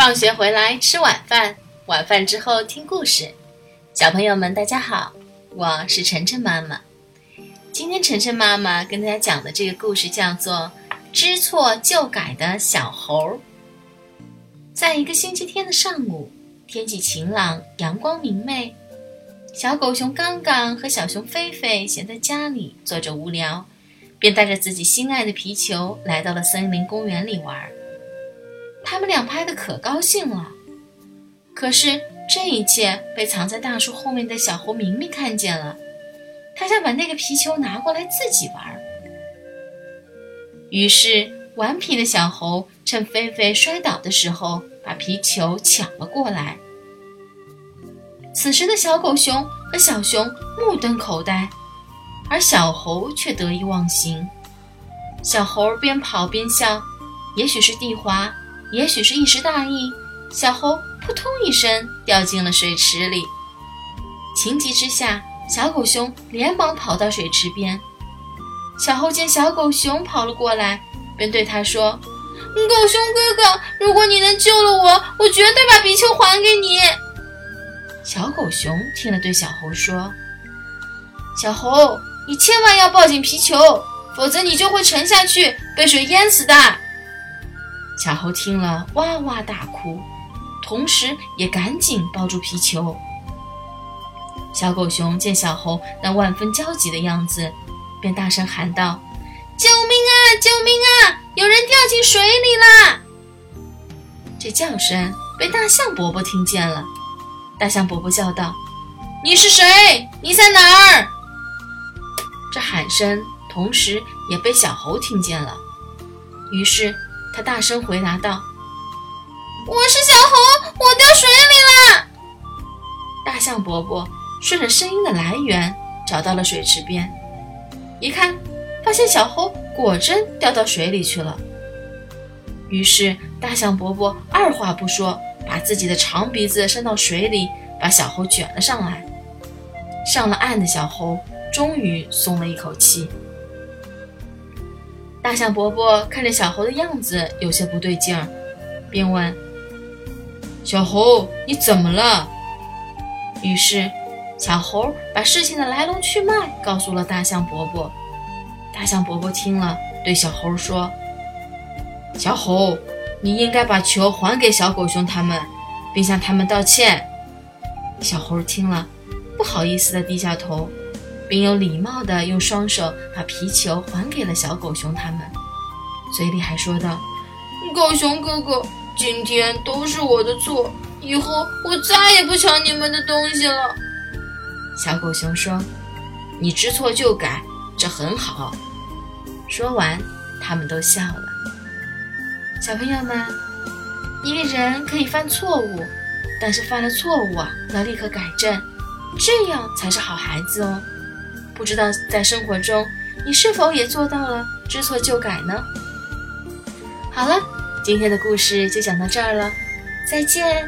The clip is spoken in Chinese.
放学回来吃晚饭，晚饭之后听故事。小朋友们，大家好，我是晨晨妈妈。今天晨晨妈妈跟大家讲的这个故事叫做《知错就改的小猴》。在一个星期天的上午，天气晴朗，阳光明媚。小狗熊刚刚和小熊菲菲闲在家里坐着无聊，便带着自己心爱的皮球来到了森林公园里玩。他们俩拍的可高兴了，可是这一切被藏在大树后面的小猴明明看见了，他想把那个皮球拿过来自己玩。于是顽皮的小猴趁菲菲摔倒的时候，把皮球抢了过来。此时的小狗熊和小熊目瞪口呆，而小猴却得意忘形。小猴边跑边笑，也许是地滑。也许是一时大意，小猴扑通一声掉进了水池里。情急之下，小狗熊连忙跑到水池边。小猴见小狗熊跑了过来，便对他说：“狗熊哥哥，如果你能救了我，我绝对把皮球还给你。”小狗熊听了，对小猴说：“小猴，你千万要抱紧皮球，否则你就会沉下去，被水淹死的。”小猴听了，哇哇大哭，同时也赶紧抱住皮球。小狗熊见小猴那万分焦急的样子，便大声喊道：“救命啊！救命啊！有人掉进水里啦！”这叫声被大象伯伯听见了。大象伯伯叫道：“你是谁？你在哪儿？”这喊声同时也被小猴听见了。于是。他大声回答道：“我是小猴，我掉水里了。”大象伯伯顺着声音的来源找到了水池边，一看，发现小猴果真掉到水里去了。于是，大象伯伯二话不说，把自己的长鼻子伸到水里，把小猴卷了上来。上了岸的小猴终于松了一口气。大象伯伯看着小猴的样子有些不对劲儿，便问：“小猴，你怎么了？”于是，小猴把事情的来龙去脉告诉了大象伯伯。大象伯伯听了，对小猴说：“小猴，你应该把球还给小狗熊他们，并向他们道歉。”小猴听了，不好意思地低下头。并有礼貌地用双手把皮球还给了小狗熊他们，嘴里还说道：“狗熊哥哥，今天都是我的错，以后我再也不抢你们的东西了。”小狗熊说：“你知错就改，这很好。”说完，他们都笑了。小朋友们，一个人可以犯错误，但是犯了错误啊，要立刻改正，这样才是好孩子哦。不知道在生活中，你是否也做到了知错就改呢？好了，今天的故事就讲到这儿了，再见。